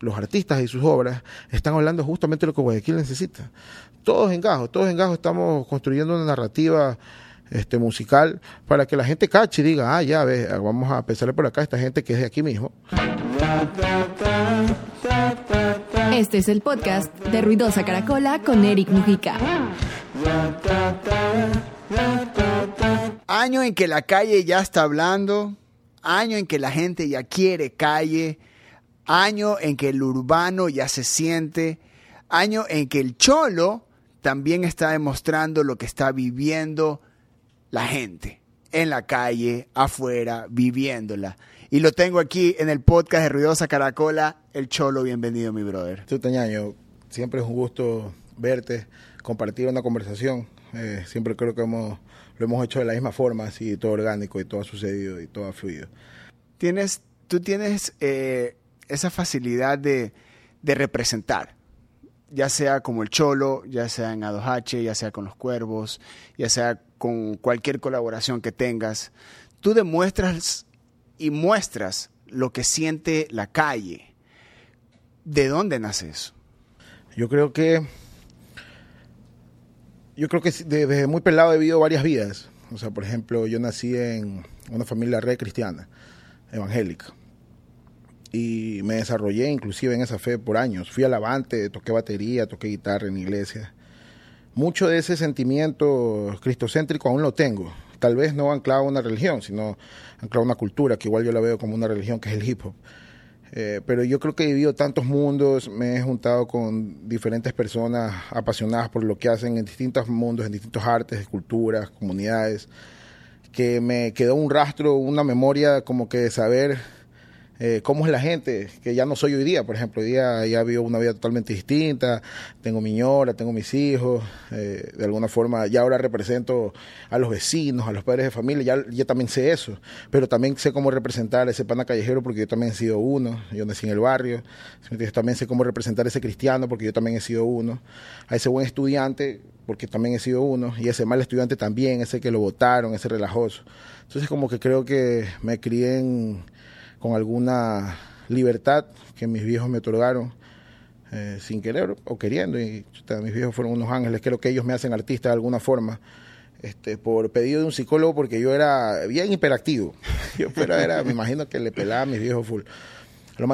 los artistas y sus obras están hablando justamente de lo que Guayaquil necesita. Todos en Gajo, todos en Gajo estamos construyendo una narrativa este musical para que la gente cache y diga, ah, ya ves, vamos a pensarle por acá a esta gente que es de aquí mismo. Este es el podcast de Ruidosa Caracola con Eric Mujica. Año en que la calle ya está hablando, año en que la gente ya quiere calle, año en que el urbano ya se siente, año en que el cholo también está demostrando lo que está viviendo la gente en la calle, afuera, viviéndola. Y lo tengo aquí en el podcast de Ruidosa Caracola, El Cholo. Bienvenido, mi brother. Tú, Tañaño, siempre es un gusto verte, compartir una conversación. Eh, siempre creo que hemos, lo hemos hecho de la misma forma, así todo orgánico y todo ha sucedido y todo ha fluido. Tienes, tú tienes eh, esa facilidad de, de representar ya sea como el Cholo, ya sea en Adohache, ya sea con los Cuervos, ya sea con cualquier colaboración que tengas, tú demuestras y muestras lo que siente la calle. ¿De dónde nace eso? Yo creo que yo creo que desde muy pelado he vivido varias vidas. O sea, por ejemplo, yo nací en una familia re cristiana, evangélica y me desarrollé inclusive en esa fe por años. Fui alavante, toqué batería, toqué guitarra en iglesia. Mucho de ese sentimiento cristocéntrico aún lo tengo. Tal vez no anclado a una religión, sino anclado a una cultura, que igual yo la veo como una religión, que es el hip hop. Eh, pero yo creo que he vivido tantos mundos, me he juntado con diferentes personas apasionadas por lo que hacen en distintos mundos, en distintos artes, culturas, comunidades, que me quedó un rastro, una memoria como que de saber eh, cómo es la gente, que ya no soy hoy día, por ejemplo, hoy día ya vivo una vida totalmente distinta, tengo mi ñora, tengo mis hijos, eh, de alguna forma ya ahora represento a los vecinos, a los padres de familia, ya, también sé eso, pero también sé cómo representar a ese pana callejero porque yo también he sido uno, yo nací en el barrio, también sé cómo representar a ese cristiano porque yo también he sido uno, a ese buen estudiante porque también he sido uno, y ese mal estudiante también, ese que lo votaron, ese relajoso. Entonces como que creo que me crié en con alguna libertad que mis viejos me otorgaron eh, sin querer o queriendo. Y mis viejos fueron unos ángeles, creo que ellos me hacen artista de alguna forma. Este, por pedido de un psicólogo porque yo era bien hiperactivo. Yo pero era, me imagino que le pelaba a mis viejos full.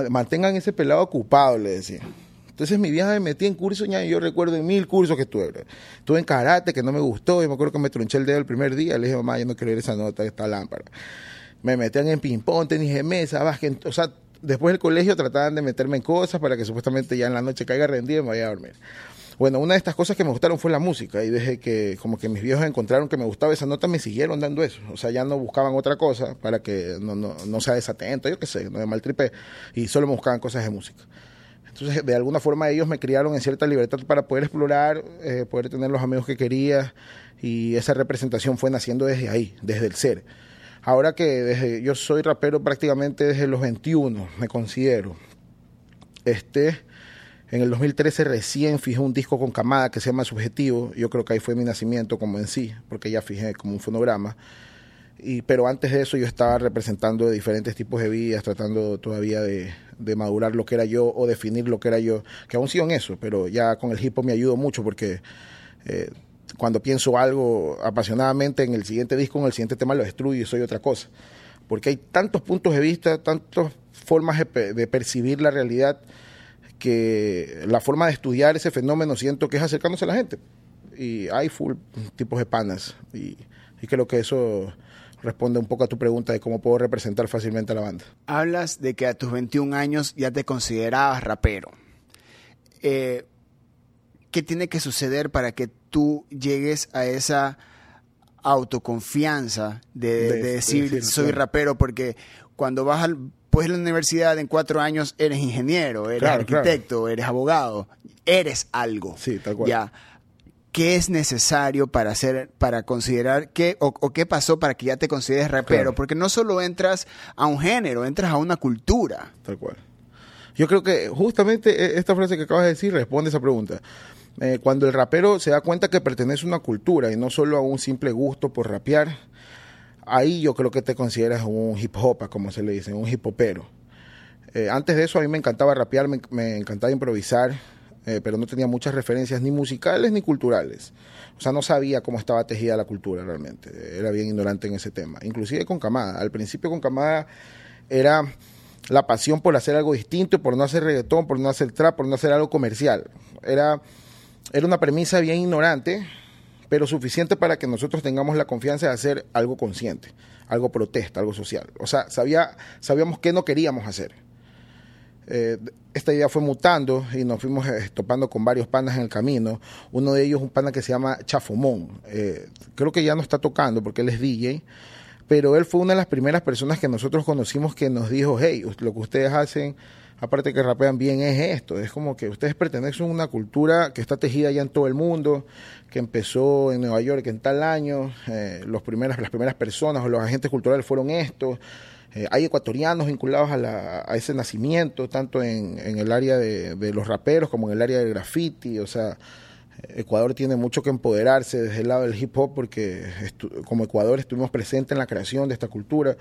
mantengan ese pelado ocupado, le decía. Entonces mi vieja me metí en cursos, y yo recuerdo en mil cursos que estuve. Estuve en karate, que no me gustó, y me acuerdo que me tronché el dedo el primer día. Le dije, mamá, yo no quiero ir esa nota esta lámpara me metían en ping-pong, tenis de mesa, básquet, o sea, después del colegio trataban de meterme en cosas para que supuestamente ya en la noche caiga rendido y me vaya a dormir. Bueno, una de estas cosas que me gustaron fue la música y desde que como que mis viejos encontraron que me gustaba esa nota me siguieron dando eso, o sea, ya no buscaban otra cosa para que no, no, no sea desatento, yo qué sé, no me maltripe y solo me buscaban cosas de música. Entonces, de alguna forma ellos me criaron en cierta libertad para poder explorar, eh, poder tener los amigos que quería y esa representación fue naciendo desde ahí, desde el ser. Ahora que yo soy rapero prácticamente desde los 21, me considero. Este, en el 2013 recién fijé un disco con Camada que se llama Subjetivo. Yo creo que ahí fue mi nacimiento como en sí, porque ya fijé como un fonograma. Y, pero antes de eso yo estaba representando diferentes tipos de vidas, tratando todavía de, madurar lo que era yo o definir lo que era yo, que aún sigo en eso, pero ya con el hip hop me ayudó mucho porque eh, cuando pienso algo apasionadamente en el siguiente disco, en el siguiente tema lo destruyo y soy otra cosa. Porque hay tantos puntos de vista, tantas formas de, percibir la realidad, que la forma de estudiar ese fenómeno siento que es acercándose a la gente. Y hay full tipos de panas. Y, creo que eso responde un poco a tu pregunta de cómo puedo representar fácilmente a la banda. Hablas de que a tus 21 años ya te considerabas rapero. Eh, ¿Qué tiene que suceder para que tú llegues a esa autoconfianza de, decir soy rapero? Porque cuando vas al, pues a la universidad en cuatro años eres ingeniero, eres arquitecto, eres abogado, eres algo. Sí, tal cual. Ya. ¿Qué es necesario para hacer, para considerar qué o, qué pasó para que ya te consideres rapero? Porque no solo entras a un género, entras a una cultura. Tal cual. Yo creo que justamente e, esta frase que acabas de decir responde a esa pregunta. Eh, cuando el rapero se da cuenta que pertenece a una cultura y no solo a un simple gusto por rapear, ahí yo creo que te consideras un hip hop, como se le dice, un hip hopero. Eh, antes de eso a mí me encantaba rapear, me, me encantaba improvisar, eh, pero no tenía muchas referencias ni musicales ni culturales. O sea, no sabía cómo estaba tejida la cultura realmente. Era bien ignorante en ese tema. Inclusive con Camada. Al principio con Camada era la pasión por hacer algo distinto, por no hacer reggaetón, por no hacer trap, por no hacer algo comercial. Era, era una premisa bien ignorante, pero suficiente para que nosotros tengamos la confianza de hacer algo consciente, algo protesta, algo social. O sea, sabía, sabíamos qué no queríamos hacer. Eh, esta idea fue mutando y nos fuimos eh, topando con varios panas en el camino. Uno de ellos un pana que se llama Chafomón. Eh, creo que ya no está tocando porque él es DJ, pero él fue una de las primeras personas que nosotros conocimos que nos dijo, hey, lo que ustedes hacen, aparte que rapean bien, es esto. Es como que ustedes pertenecen a una cultura que está tejida ya en todo el mundo, que empezó en Nueva York en tal año. los primeras, las primeras personas o los agentes culturales fueron estos eh, hay ecuatorianos vinculados a, ese nacimiento, tanto en, el área de, los raperos como en el área del graffiti. O sea, Ecuador tiene mucho que empoderarse desde el lado del hip hop porque como Ecuador estuvimos presentes en la creación de esta cultura.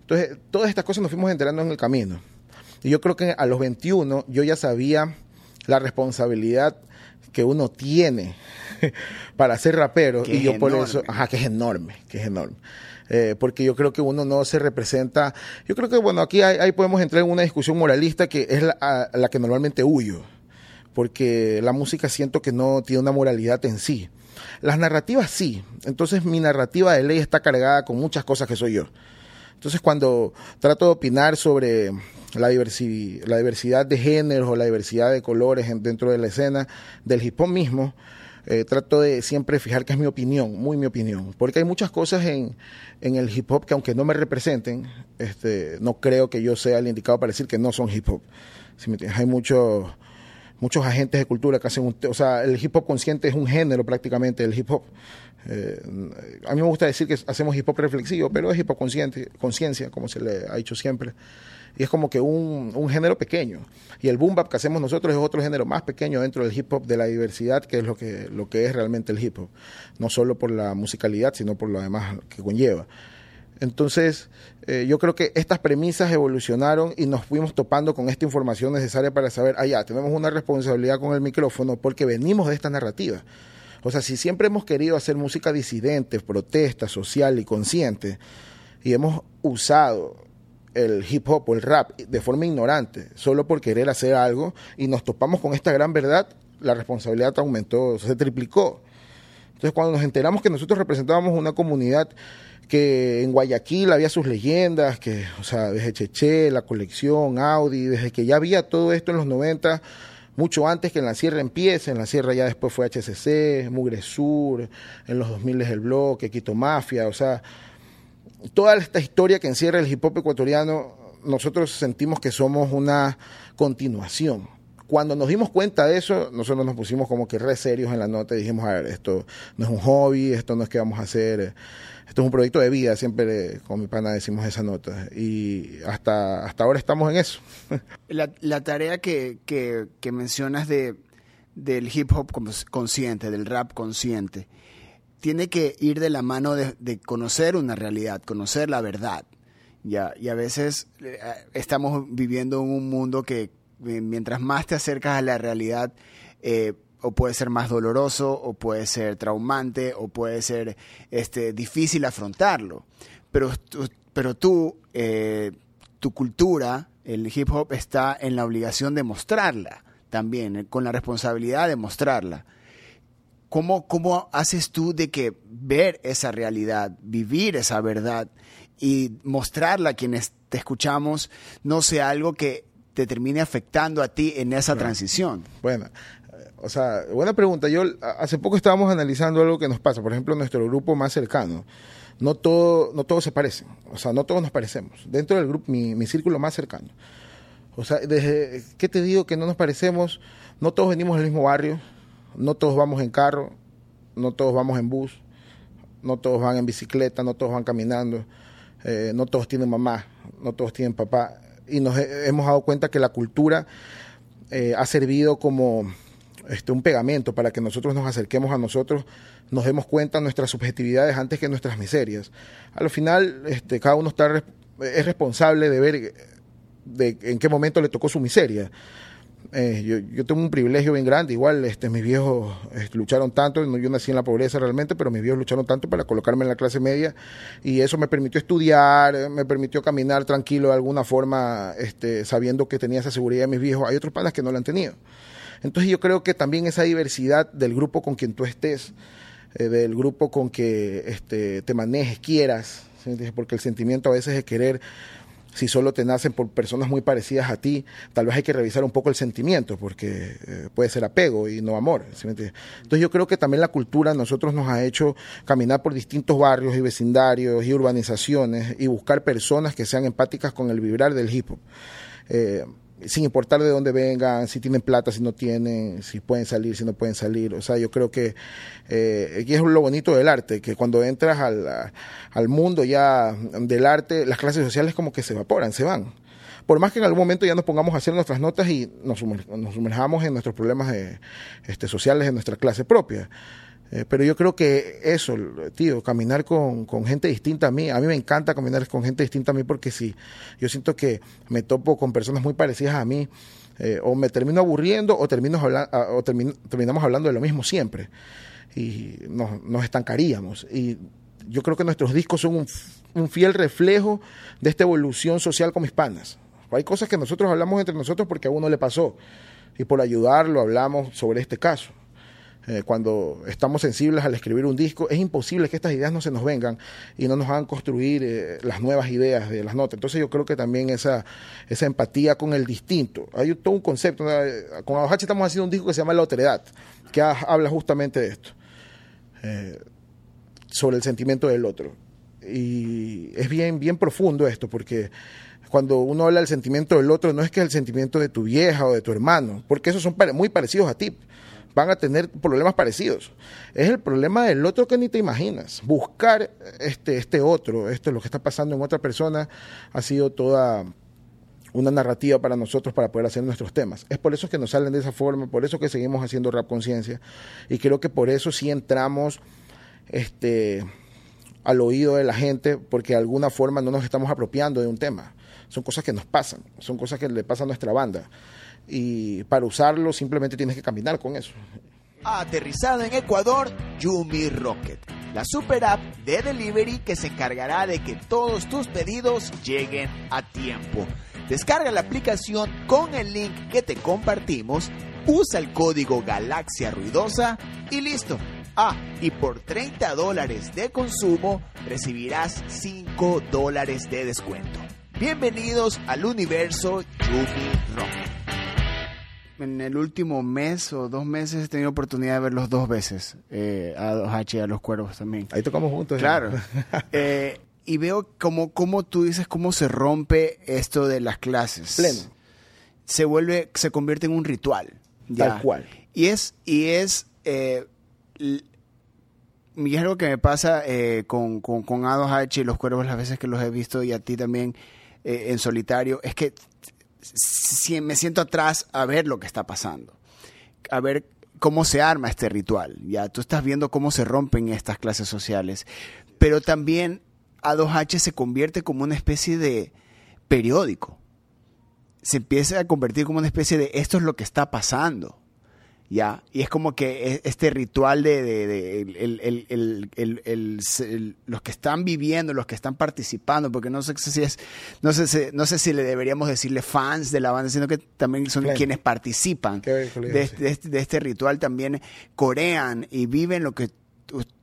Entonces, todas estas cosas nos fuimos enterando en el camino. Y yo creo que a los 21 yo ya sabía la responsabilidad que uno tiene para ser rapero y yo por eso, ajá, que es enorme, que es enorme. Eh, porque yo creo que uno no se representa. Yo creo que, bueno, aquí ahí podemos entrar en una discusión moralista que es la, la que normalmente huyo, porque la música siento que no tiene una moralidad en sí. Las narrativas sí, entonces mi narrativa de ley está cargada con muchas cosas que soy yo. Entonces cuando trato de opinar sobre la, la diversidad de géneros o la diversidad de colores dentro de la escena del hip hop mismo, eh, trato de siempre fijar que es mi opinión, muy mi opinión, porque hay muchas cosas en, en el hip hop que aunque no me representen, este, no creo que yo sea el indicado para decir que no son hip hop. hay muchos muchos agentes de cultura que hacen un, o sea, el hip hop consciente es un género prácticamente del hip hop. Eh, a mí me gusta decir que hacemos hip hop reflexivo, pero es hip hop consciente, conciencia, como se le ha dicho siempre y es como que un, un, género pequeño. Y el boom que hacemos nosotros es otro género más pequeño dentro del hip hop de la diversidad, que es lo que, lo que es realmente el hip hop. No solo por la musicalidad, sino por lo demás que conlleva. Entonces, eh, yo creo que estas premisas evolucionaron y nos fuimos topando con esta información necesaria para saber, ah, ya, tenemos una responsabilidad con el micrófono porque venimos de esta narrativa. O sea, si siempre hemos querido hacer música disidente, protesta, social y consciente, y hemos usado el hip hop o el rap de forma ignorante, solo por querer hacer algo, y nos topamos con esta gran verdad, la responsabilidad aumentó, se triplicó. Entonces, cuando nos enteramos que nosotros representábamos una comunidad que en Guayaquil había sus leyendas, que, o sea, desde Cheche, la colección, Audi, desde que ya había todo esto en los 90, mucho antes que en la sierra empiece, en la sierra ya después fue HCC, Mugre Sur, en los 2000 es el bloque, Quito Mafia, o sea, toda esta historia que encierra el hip hop ecuatoriano, nosotros sentimos que somos una continuación. Cuando nos dimos cuenta de eso, nosotros nos pusimos como que re serios en la nota y dijimos, a ver, esto no es un hobby, esto no es que vamos a hacer, esto es un proyecto de vida, siempre con mi pana decimos esa nota. Y hasta, hasta ahora estamos en eso. La, tarea que, que, mencionas de, del hip hop consciente, del rap consciente, tiene que ir de la mano de, conocer una realidad, conocer la verdad. Ya, y a veces eh, estamos viviendo en un mundo que eh, mientras más te acercas a la realidad, eh, o puede ser más doloroso, o puede ser traumante, o puede ser este, difícil afrontarlo. Pero, pero tú, tu cultura, el hip hop, está en la obligación de mostrarla también, con la responsabilidad de mostrarla. ¿Cómo, ¿Cómo haces tú de que ver esa realidad, vivir esa verdad y mostrarla a quienes te escuchamos no sea algo que te termine afectando a ti en esa transición? Bueno, o sea, buena pregunta. Yo hace poco estábamos analizando algo que nos pasa, por ejemplo, nuestro grupo más cercano. No todo, no todos se parecen, o sea, no todos nos parecemos. Dentro del grupo, mi, mi círculo más cercano. O sea, desde, ¿qué te digo que no nos parecemos? No todos venimos del mismo barrio, no todos vamos en carro, no todos vamos en bus, no todos van en bicicleta, no todos van caminando, eh, no todos tienen mamá, no todos tienen papá. Y nos hemos dado cuenta que la cultura eh, ha servido como este, un pegamento para que nosotros nos acerquemos a nosotros, nos demos cuenta de nuestras subjetividades antes que nuestras miserias. Al final, este, cada uno está es responsable de ver de en qué momento le tocó su miseria. Eh, yo, yo, tengo un privilegio bien grande, igual este, mis viejos este, lucharon tanto, yo nací en la pobreza realmente, pero mis viejos lucharon tanto para colocarme en la clase media y eso me permitió estudiar, me permitió caminar tranquilo de alguna forma, este, sabiendo que tenía esa seguridad de mis viejos. Hay otros padres que no la han tenido. Entonces yo creo que también esa diversidad del grupo con quien tú estés, eh, del grupo con que este, te manejes, quieras, porque el sentimiento a veces de querer si solo te nacen por personas muy parecidas a ti, tal vez hay que revisar un poco el sentimiento, porque eh, puede ser apego y no amor. Entonces yo creo que también la cultura a nosotros nos ha hecho caminar por distintos barrios y vecindarios y urbanizaciones y buscar personas que sean empáticas con el vibrar del hip hop. Eh, sin importar de dónde vengan, si tienen plata, si no tienen, si pueden salir, si no pueden salir. O sea, yo creo que eh, es lo bonito del arte, que cuando entras al, al mundo ya del arte, las clases sociales como que se evaporan, se van. Por más que en algún momento ya nos pongamos a hacer nuestras notas y nos, sumerjamos en nuestros problemas eh, este, sociales de nuestra clase propia. Eh, pero yo creo que eso, tío, caminar con, gente distinta a mí, a mí me encanta caminar con gente distinta a mí porque si yo siento que me topo con personas muy parecidas a mí, eh, o me termino aburriendo o, termino o terminamos hablando de lo mismo siempre y nos, nos, estancaríamos. Y yo creo que nuestros discos son un, un fiel reflejo de esta evolución social con mis panas. Hay cosas que nosotros hablamos entre nosotros porque a uno le pasó y por ayudarlo hablamos sobre este caso. Eh, cuando estamos sensibles al escribir un disco, es imposible que estas ideas no se nos vengan y no nos hagan construir eh, las nuevas ideas de las notas. Entonces yo creo que también esa, empatía con el distinto. Hay todo un concepto. Con Adohachi estamos haciendo un disco que se llama La Otredad, que habla justamente de esto, eh, sobre el sentimiento del otro. Y es bien, bien profundo esto, porque cuando uno habla del sentimiento del otro, no es que es el sentimiento de tu vieja o de tu hermano, porque esos son muy parecidos a ti van a tener problemas parecidos. Es el problema del otro que ni te imaginas. Buscar este, este otro, esto lo que está pasando en otra persona, ha sido toda una narrativa para nosotros para poder hacer nuestros temas. Es por eso que nos salen de esa forma, por eso que seguimos haciendo rap conciencia y creo que por eso sí entramos este al oído de la gente porque de alguna forma no nos estamos apropiando de un tema. Son cosas que nos pasan, son cosas que le pasan a nuestra banda y para usarlo simplemente tienes que caminar con eso. Aterrizado en Ecuador, Yumi Rocket, la super app de delivery que se encargará de que todos tus pedidos lleguen a tiempo. Descarga la aplicación con el link que te compartimos, usa el código Galaxia Ruidosa y listo. Ah, y por 30 dólares de consumo recibirás 5 dólares de descuento. Bienvenidos al universo Yumi Rocket en el último mes o dos meses he tenido oportunidad de verlos dos veces, eh, a 2H y a los cuervos también. Ahí tocamos juntos. Claro. Eh, y veo como, como tú dices, cómo se rompe esto de las clases. Pleno. Se vuelve, se convierte en un ritual. Tal cual. Y es, y es, eh, y es algo que me pasa eh, con, con, con A2H y los cuervos las veces que los he visto y a ti también en solitario, es que si me siento atrás a ver lo que está pasando, a ver cómo se arma este ritual. Ya tú estás viendo cómo se rompen estas clases sociales, pero también A2H se convierte como una especie de periódico. Se empieza a convertir como una especie de esto es lo que está pasando. ¿Ya? Y es como que e, este ritual de, los que están viviendo, los que están participando, porque no sé si es, no sé si, no sé si le deberíamos decirle fans de la banda, sino que también son quienes participan este, de, este, ritual, también corean y viven lo que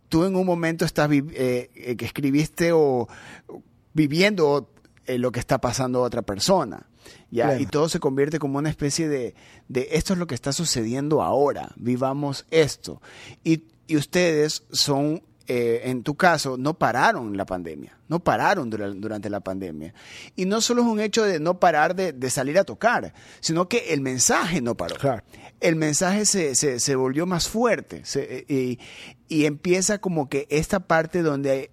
tú, en un momento estás eh, eh, que escribiste o viviendo eh, lo que está pasando a otra persona. ¿Ya? Y todo se convierte como una especie de, de, esto es lo que está sucediendo ahora, vivamos esto. Y, y ustedes son, eh, en tu caso, no pararon la pandemia, no pararon durante la pandemia. Y no solo es un hecho de no parar de, de salir a tocar, sino que el mensaje no paró. El mensaje se, se, se, volvió más fuerte y, y empieza como que esta parte donde,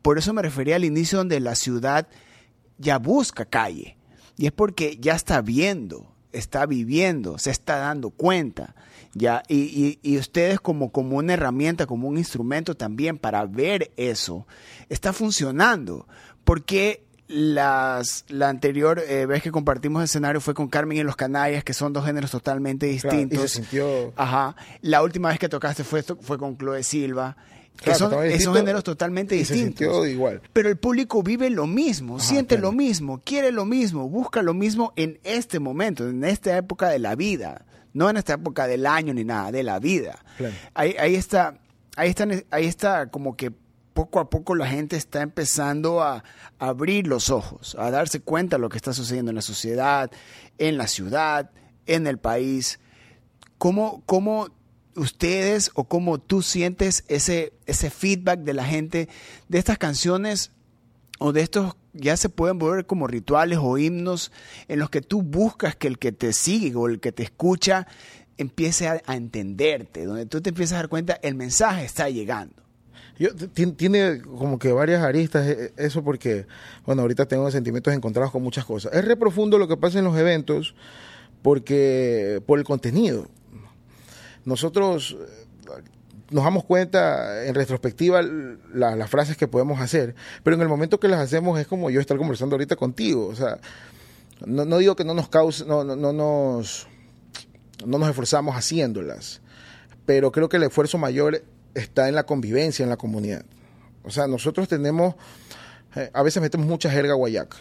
por eso me refería al inicio, donde la ciudad ya busca calle y es porque ya está viendo, está viviendo, se está dando cuenta. Ya, y, y, ustedes como, como una herramienta, como un instrumento también para ver eso, está funcionando. Porque las, la anterior eh, vez que compartimos escenario fue con Carmen y los Canallas, que son dos géneros totalmente distintos. y se sintió... Ajá. La última vez que tocaste fue, fue con Chloe Silva. Claro, son, distinto, géneros totalmente distintos. igual. Pero el público vive lo mismo, Ajá, siente claro. lo mismo, quiere lo mismo, busca lo mismo en este momento, en esta época de la vida. No en esta época del año ni nada, de la vida. Claro. Ahí, ahí está, ahí está, ahí está como que poco a poco la gente está empezando a abrir los ojos, a darse cuenta de lo que está sucediendo en la sociedad, en la ciudad, en el país. ¿Cómo, cómo ustedes o cómo tú sientes ese, ese feedback de la gente de estas canciones o de estos ya se pueden volver como rituales o himnos en los que tú buscas que el que te sigue o el que te escucha empiece a, entenderte, donde tú te empiezas a dar cuenta el mensaje está llegando. Yo, ti- tiene como que varias aristas eh, eso porque, bueno, ahorita tengo sentimientos encontrados con muchas cosas. Es re profundo lo que pasa en los eventos porque por el contenido. Nosotros eh, nos damos cuenta en retrospectiva la- las frases que podemos hacer, pero en el momento que las hacemos es como yo estar conversando ahorita contigo. O sea, no, no digo que no nos cause, no, no, no nos, no nos esforzamos haciéndolas, pero creo que el esfuerzo mayor está en la convivencia en la comunidad. O sea, nosotros tenemos, eh, a veces metemos mucha jerga guayaca,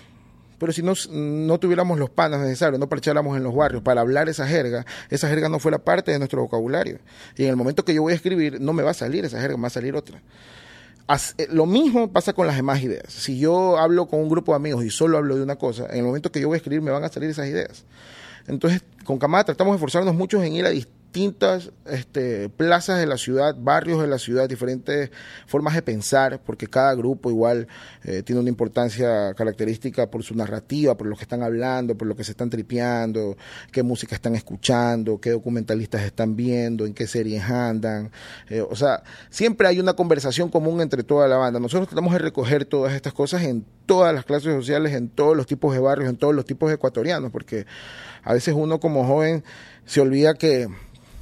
pero si no, no tuviéramos los panas necesarios, no parcháramos en los barrios para hablar esa jerga, esa jerga no fuera parte de nuestro vocabulario. Y en el momento que yo voy a escribir, no me va a salir esa jerga, me va a salir otra. As- eh, lo mismo pasa con las demás ideas. Si yo hablo con un grupo de amigos y solo hablo de una cosa, en el momento que yo voy a escribir me van a salir esas ideas. Entonces, con Camada tratamos de esforzarnos mucho en ir a distintas este, plazas de la ciudad, barrios de la ciudad, diferentes formas de pensar, porque cada grupo igual eh, tiene una importancia característica por su narrativa, por lo que están hablando, por lo que se están tripeando, qué música están escuchando, qué documentalistas están viendo, en qué series andan. Eh, o sea, siempre hay una conversación común entre toda la banda. Nosotros tratamos de recoger todas estas cosas en todas las clases sociales, en todos los tipos de barrios, en todos los tipos de ecuatorianos, porque a veces uno como joven se olvida que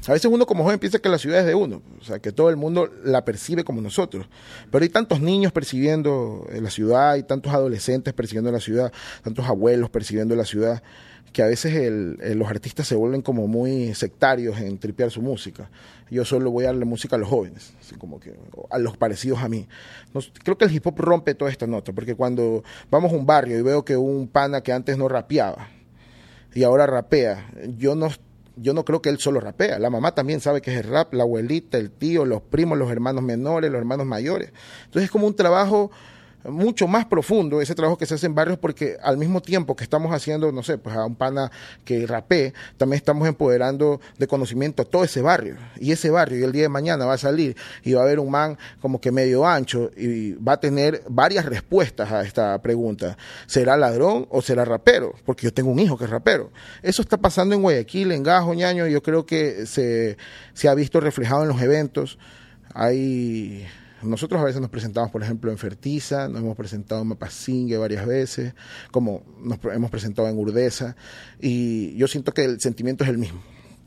a veces uno como joven piensa que la ciudad es de uno, o sea, que todo el mundo la percibe como nosotros. Pero hay tantos niños percibiendo eh, la ciudad, hay tantos adolescentes percibiendo la ciudad, tantos abuelos percibiendo la ciudad, que a veces el- los artistas se vuelven como muy sectarios en tripear su música. Yo solo voy a darle música a los jóvenes, así como que a los parecidos a mí. Creo que el hip hop rompe toda esta nota, porque cuando vamos a un barrio y veo que un pana que antes no rapeaba, y ahora rapea. Yo no, yo no creo que él solo rapea. La mamá también sabe que es el rap, la abuelita, el tío, los primos, los hermanos menores, los hermanos mayores. Entonces es como un trabajo mucho más profundo ese trabajo que se hace en barrios porque al mismo tiempo que estamos haciendo, no sé, pues a un pana que rapee, también estamos empoderando de conocimiento a todo ese barrio. Y ese barrio, y el día de mañana va a salir y va a haber un man como que medio ancho y va a tener varias respuestas a esta pregunta. ¿Será ladrón o será rapero? Porque yo tengo un hijo que es rapero. Eso está pasando en Guayaquil, en Gajo, Ñaño, yo creo que se, se ha visto reflejado en los eventos. Hay nosotros a veces nos presentamos, por ejemplo, en Fertiza, nos hemos presentado en Mapasingue varias veces, como nos hemos presentado en Urdesa, y yo siento que el sentimiento es el mismo.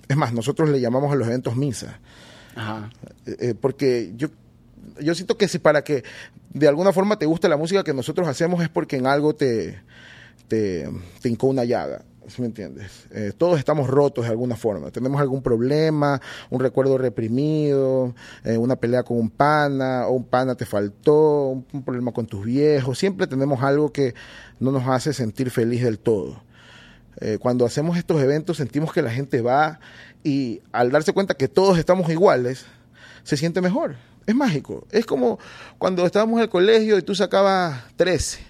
Es más, nosotros le llamamos a los eventos misa, Ajá. eh, eh, porque yo, yo siento que si para que de alguna forma te guste la música que nosotros hacemos es porque en algo te, te, te hincó una llaga. ¿Sí me entiendes? Eh, todos estamos rotos de alguna forma. Tenemos algún problema, un recuerdo reprimido, eh, una pelea con un pana, o un pana te faltó, un, un problema con tus viejos. Siempre tenemos algo que no nos hace sentir feliz del todo. Eh, cuando hacemos estos eventos sentimos que la gente va y al darse cuenta que todos estamos iguales, se siente mejor. Es mágico. Es como cuando estábamos en el colegio y tú sacabas 13.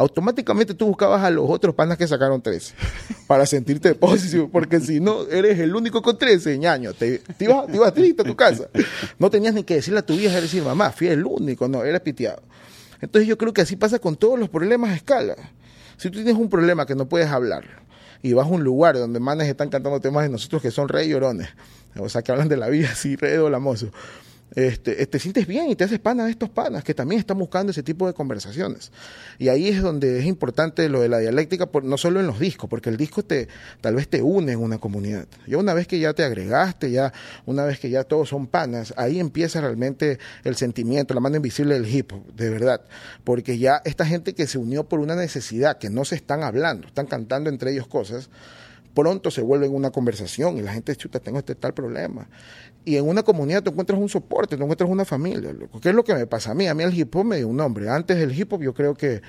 Automáticamente tú buscabas a los otros panas que sacaron 13 para sentirte positivo, porque si no eres el único con 13, ñaño, te, te ibas, te triste a tu casa. No tenías ni que decirle a tu vieja, decir, mamá, fui el único, no, eres piteado. Entonces yo creo que así pasa con todos los problemas a escala. Si tú tienes un problema que no puedes hablar y vas a un lugar donde manes están cantando temas de nosotros que son re llorones, o sea, que hablan de la vida así, re dolamoso, este, te sientes bien y te haces pana de estos panas que también están buscando ese tipo de conversaciones. Y ahí es donde es importante lo de la dialéctica, no solo en los discos, porque el disco te, tal vez te une en una comunidad. Ya una vez que ya te agregaste, ya una vez que ya todos son panas, ahí empieza realmente el sentimiento, la mano invisible del hip hop, de verdad. Porque ya esta gente que se unió por una necesidad, que no se están hablando, están cantando entre ellos cosas, pronto se vuelve una conversación y la gente chuta, tengo este tal problema. Y en una comunidad te encuentras un soporte, te encuentras una familia. ¿Qué es lo que me pasa a mí? A mí el hip hop me dio un nombre. Antes el hip hop yo creo que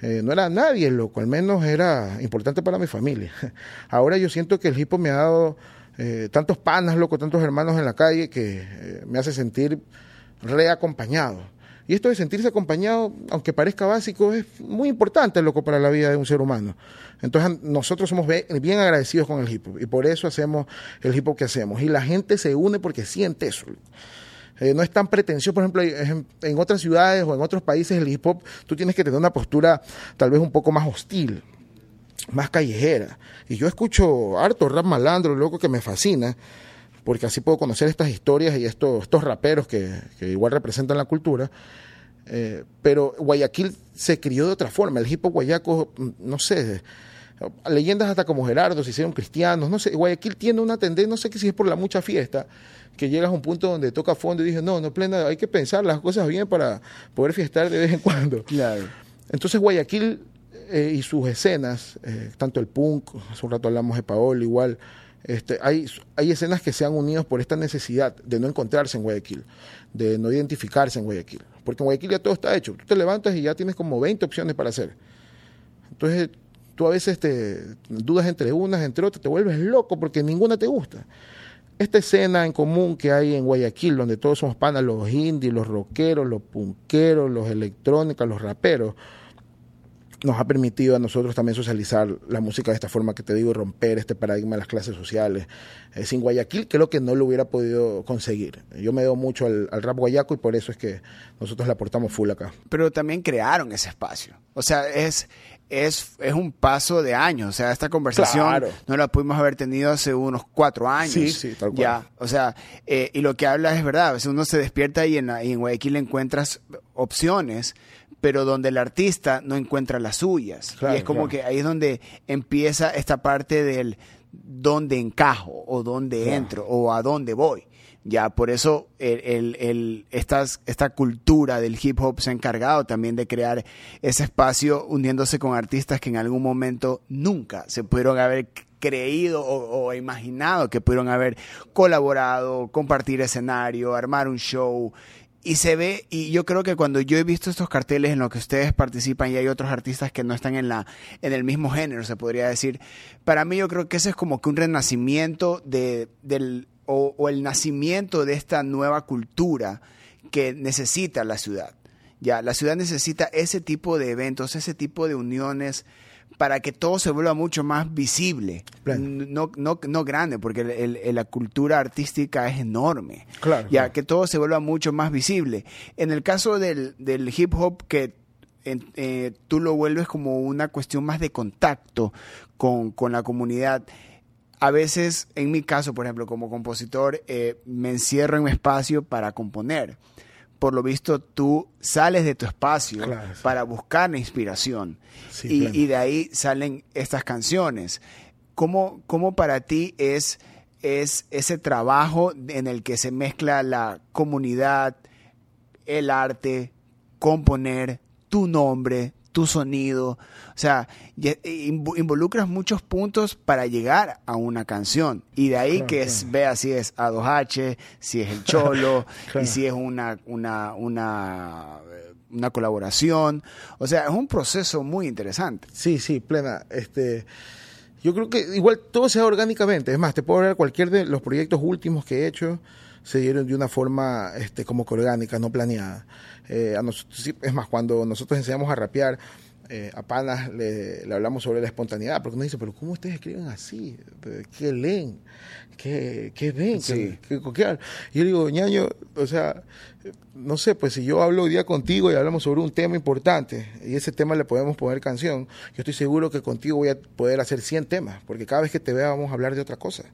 eh, no era nadie, loco. Al menos era importante para mi familia. Ahora yo siento que el hip hop me ha dado eh, tantos panas, loco, tantos hermanos en la calle que eh, me hace sentir reacompañado. Y esto de sentirse acompañado, aunque parezca básico, es muy importante, loco, para la vida de un ser humano. Entonces nosotros somos bien agradecidos con el hip hop y por eso hacemos el hip hop que hacemos. Y la gente se une porque siente eso. Eh, no es tan pretencioso, por ejemplo, en, en, otras ciudades o en otros países el hip hop, tú tienes que tener una postura tal vez un poco más hostil, más callejera. Y yo escucho harto rap malandro, loco, que me fascina, porque así puedo conocer estas historias y estos, estos raperos que, igual representan la cultura. Eh, pero Guayaquil se crió de otra forma. El hip hop guayaco, mm, no sé, leyendas hasta como Gerardo se hicieron cristianos, no sé, Guayaquil tiene una tendencia, no sé si es por la mucha fiesta, que llegas a un punto donde toca fondo y dices, no, no, plena, hay que pensar las cosas bien para poder fiestar de vez en cuando. Claro. Entonces Guayaquil eh, y sus escenas, eh, tanto el punk, hace un rato hablamos de Paolo, igual, este, hay, escenas que se han unido por esta necesidad de no encontrarse en Guayaquil, de no identificarse en Guayaquil. Porque en Guayaquil ya todo está hecho. Tú te levantas y ya tienes como 20 opciones para hacer. Entonces, tú a veces te dudas entre unas, entre otras, te vuelves loco porque ninguna te gusta. Esta escena en común que hay en Guayaquil, donde todos somos panas, los indies, los rockeros, los punqueros, los electrónicos, los raperos, nos ha permitido a nosotros también socializar la música de esta forma que te digo, romper este paradigma de las clases sociales. Eh, sin Guayaquil creo que no lo hubiera podido conseguir. Yo me debo mucho al, rap guayaco y por eso es que nosotros le aportamos full acá. Pero también crearon ese espacio. O sea, es, es, es un paso de años. O sea, esta conversación no la pudimos haber tenido hace unos cuatro años. Sí, sí, tal cual. Ya, o sea, eh, y lo que habla es verdad. A veces uno se despierta y en, y en Guayaquil encuentras opciones pero donde el artista no encuentra las suyas. y es como que ahí es donde empieza esta parte del dónde encajo o dónde entro o a dónde voy. Ya, por eso el, el, esta cultura del hip hop se ha encargado también de crear ese espacio uniéndose con artistas que en algún momento nunca se pudieron haber creído o, o, imaginado que pudieron haber colaborado, compartir escenario, armar un show y se ve, y yo creo que cuando yo he visto estos carteles en los que ustedes participan y hay otros artistas que no están en, la, en el mismo género, se podría decir, para mí yo creo que ese es como que un renacimiento de, del, o, o el nacimiento de esta nueva cultura que necesita la ciudad. Ya, la ciudad necesita ese tipo de eventos, ese tipo de uniones para que todo se vuelva mucho más visible, no, no, no, grande, porque la cultura artística es enorme, claro, ya que todo se vuelva mucho más visible. En el caso del, del hip hop, que eh, tú lo vuelves como una cuestión más de contacto con, con, la comunidad. A veces, en mi caso, por ejemplo, como compositor, eh, me encierro en mi espacio para componer por lo visto tú sales de tu espacio para buscar la inspiración. Y, de ahí salen estas canciones. ¿Cómo, cómo para ti es, es ese trabajo en el que se mezcla la comunidad, el arte, componer, tu nombre, tu sonido. O sea, involucras muchos puntos para llegar a una canción. Y de ahí que es, vea si es A2H, si es el Cholo, y si es una, una, una, una colaboración. O sea, es un proceso muy interesante. Sí, sí, plena. Este, yo creo que igual todo se da orgánicamente. Es más, te puedo hablar cualquier de los proyectos últimos que he hecho se dieron de una forma este, como que orgánica, no planeada. Eh, a nosotros, es más, cuando nosotros enseñamos a rapear, eh, a Panas le, hablamos sobre la espontaneidad, porque nos dice, pero ¿cómo ustedes escriben así? ¿Qué leen? ¿Qué, qué ven? ¿Qué, qué, Y yo digo, ñaño, o sea, no sé, pues si yo hablo hoy día contigo y hablamos sobre un tema importante y ese tema le podemos poner canción, yo estoy seguro que contigo voy a poder hacer 100 temas, porque cada vez que te vea vamos a hablar de otra cosa.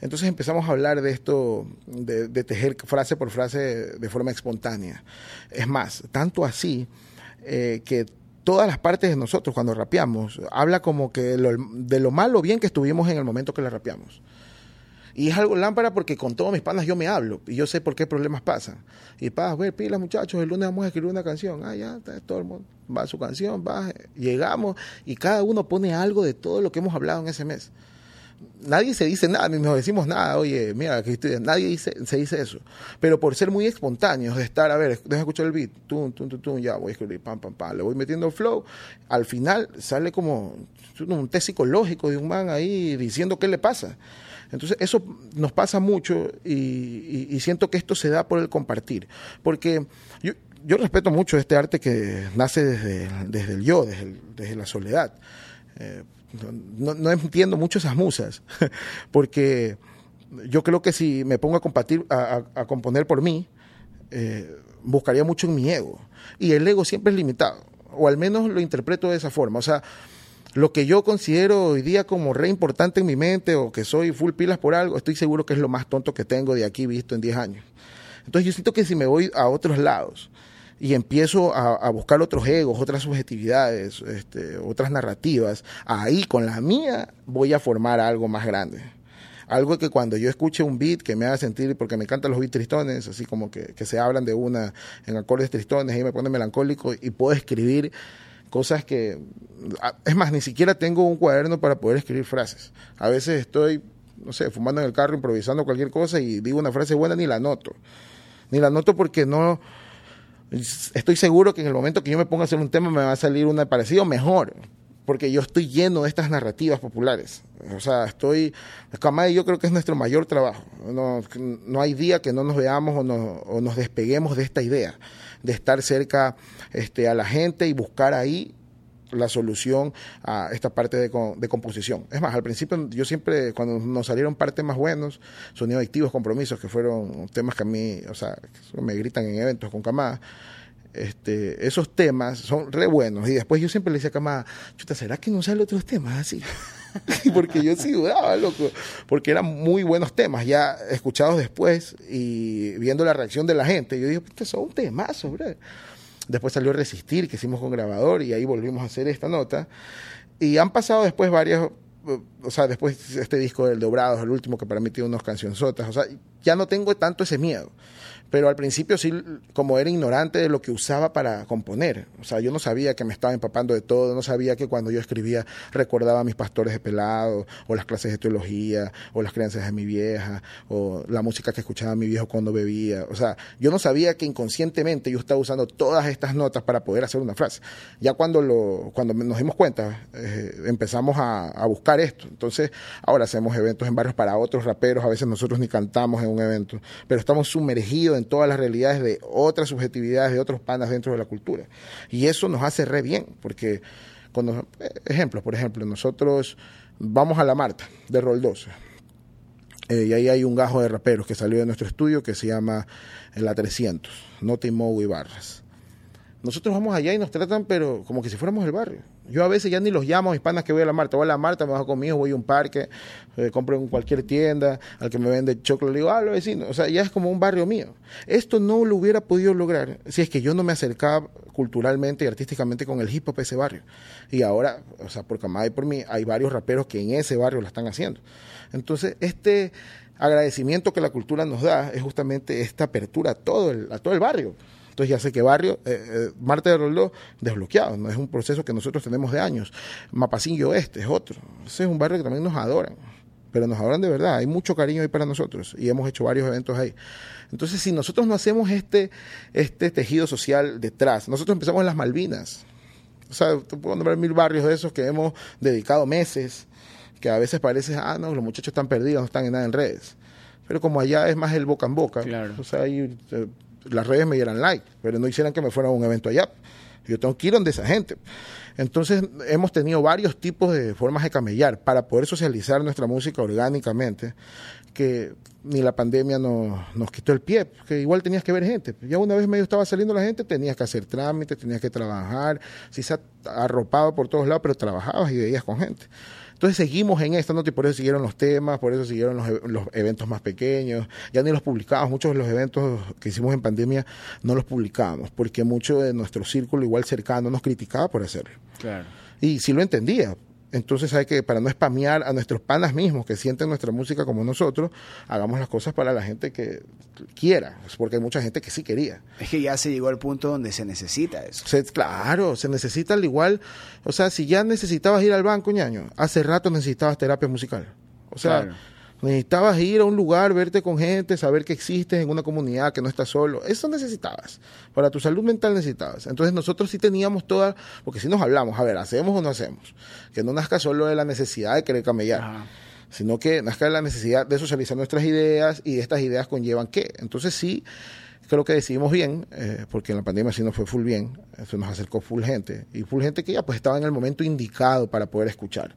Entonces empezamos a hablar de esto, de, tejer frase por frase de forma espontánea. Es más, tanto así eh, que todas las partes de nosotros cuando rapeamos habla como que de lo malo bien que estuvimos en el momento que la rapeamos. Y es algo lámpara porque con todos mis panas yo me hablo y yo sé por qué problemas pasan. Y para ver, pilas muchachos, el lunes vamos a escribir una canción. Ah, ya, todo el mundo va su canción, va, llegamos y cada uno pone algo de todo lo que hemos hablado en ese mes nadie se dice nada, ni nos decimos nada, oye, mira, que nadie dice, se dice eso. Pero por ser muy espontáneos, de estar, a ver, deja escuchar el beat, tum, tum, tum, tum, ya voy a escribir, pam, pam, pam, le voy metiendo flow, al final sale como un test psicológico de un man ahí diciendo qué le pasa. Entonces, eso nos pasa mucho y, siento que esto se da por el compartir. Porque yo, yo respeto mucho este arte que nace desde, desde el yo, desde, desde la soledad. Eh, no, entiendo mucho esas musas, porque yo creo que si me pongo a, compartir, a, componer por mí, eh, buscaría mucho en mi ego. Y el ego siempre es limitado, o al menos lo interpreto de esa forma. O sea, lo que yo considero hoy día como re importante en mi mente o que soy full pilas por algo, estoy seguro que es lo más tonto que tengo de aquí visto en 10 años. Entonces yo siento que si me voy a otros lados, y empiezo a, buscar otros egos, otras subjetividades, este, otras narrativas, ahí con la mía voy a formar algo más grande. Algo que cuando yo escuche un beat que me haga sentir, porque me encantan los beats tristones, así como que, se hablan de una en acordes tristones, y me pone melancólico y puedo escribir cosas que, es más, ni siquiera tengo un cuaderno para poder escribir frases. A veces estoy, no sé, fumando en el carro, improvisando cualquier cosa y digo una frase buena ni la noto. Ni la noto porque no, estoy seguro que en el momento que yo me ponga a hacer un tema me va a salir una parecido mejor, porque yo estoy lleno de estas narrativas populares. O sea, estoy, y yo creo que es nuestro mayor trabajo. No, no hay día que no nos veamos o, no, o nos despeguemos de esta idea, de estar cerca este, a la gente y buscar ahí la solución a esta parte de, de, composición. Es más, al principio yo siempre, cuando nos salieron partes más buenos, sonidos adictivos, compromisos, que fueron temas que a mí, o sea, me gritan en eventos con Camada, este, esos temas son re buenos. Y después yo siempre le decía a Camada, chuta, ¿será que no sale otros temas así? porque yo sí dudaba, loco, porque eran muy buenos temas, ya escuchados después y viendo la reacción de la gente. Yo dije, son un temazo, bro. Después salió Resistir, que hicimos con grabador, y ahí volvimos a hacer esta nota. Y han pasado después varias, o sea, después este disco del Dobrados, el último que para mí tiene unas cancionzotas, o sea, ya no tengo tanto ese miedo pero al principio sí, como era ignorante de lo que usaba para componer, o sea, yo no sabía que me estaba empapando de todo, no sabía que cuando yo escribía recordaba a mis pastores de pelado, o las clases de teología, o las creencias de mi vieja, o la música que escuchaba mi viejo cuando bebía, o sea, yo no sabía que inconscientemente yo estaba usando todas estas notas para poder hacer una frase. Ya cuando, lo, cuando nos dimos cuenta, eh, empezamos a, a buscar esto, entonces ahora hacemos eventos en barrios para otros raperos, a veces nosotros ni cantamos en un evento, pero estamos sumergidos en todas las realidades de otras subjetividades, de otros panas dentro de la cultura. Y eso nos hace re bien, porque, cuando, eh, ejemplos, por ejemplo, nosotros vamos a la Marta de Rol 12. Eh, y ahí hay un gajo de raperos que salió de nuestro estudio que se llama La 300, Notimo y Barras. Nosotros vamos allá y nos tratan, pero como que si fuéramos el barrio. Yo a veces ya ni los llamo a mis panas que voy a la Marta. Voy a la Marta, me bajo conmigo, voy a un parque, eh, compro en cualquier tienda, al que me vende chocolate, le digo, ah, los vecinos. O sea, ya es como un barrio mío. Esto no lo hubiera podido lograr si es que yo no me acercaba culturalmente y artísticamente con el hip hop ese barrio. Y ahora, o sea, por Camada y por mí, hay varios raperos que en ese barrio lo están haciendo. Entonces, este agradecimiento que la cultura nos da es justamente esta apertura a todo el, a todo el barrio. Entonces ya sé que barrio, eh, eh, Marte de Roldó, desbloqueado, no es un proceso que nosotros tenemos de años. Mapacillo Este es otro. Ese es un barrio que también nos adoran pero nos adoran de verdad, hay mucho cariño ahí para nosotros y hemos hecho varios eventos ahí. Entonces, si nosotros no hacemos este, este tejido social detrás, nosotros empezamos en las Malvinas, o sea, puedo nombrar mil barrios de esos que hemos dedicado meses, que a veces parece, ah, no, los muchachos están perdidos, no están en nada en redes. Pero como allá es más el boca en boca, claro. o sea, eh, las redes me dieran like, pero no hicieran que me fuera a un evento allá. Yo tengo que ir donde esa gente. Entonces hemos tenido varios tipos de formas de camellar para poder socializar nuestra música orgánicamente, que ni la pandemia nos, quitó el pie, que igual tenías que ver gente. Ya una vez medio estaba saliendo la gente, tenías que hacer trámites, tenías que trabajar, si se arropado por todos lados, pero trabajabas y veías con gente. Entonces seguimos en esta nota y por eso siguieron los temas, por eso siguieron los, e- los eventos más pequeños, ya ni los publicábamos, muchos de los eventos que hicimos en pandemia no los publicábamos, porque mucho de nuestro círculo igual cercano nos criticaba por hacerlo. Claro. Y sí lo entendía. Entonces hay que, para no spamear a nuestros panas mismos que sienten nuestra música como nosotros, hagamos las cosas para la gente que quiera, porque hay mucha gente que sí quería. Es que ya se llegó al punto donde se necesita eso. Se- claro, se necesita al igual, o sea, si ya necesitabas ir al banco, ñaño, hace rato necesitabas terapia musical. O sea, Claro. Necesitabas ir a un lugar, verte con gente, saber que existes en una comunidad, que no estás solo. Eso necesitabas. Para tu salud mental necesitabas. Entonces nosotros sí teníamos toda, porque si nos hablamos, a ver, ¿hacemos o no hacemos? Que no nazca solo de la necesidad de querer camellar Ajá. sino que nazca de la necesidad de socializar nuestras ideas y estas ideas conllevan qué. Entonces sí, creo que decidimos bien, eh, porque en la pandemia sí nos fue full bien, eso nos acercó full gente, y full gente que ya pues estaba en el momento indicado para poder escuchar.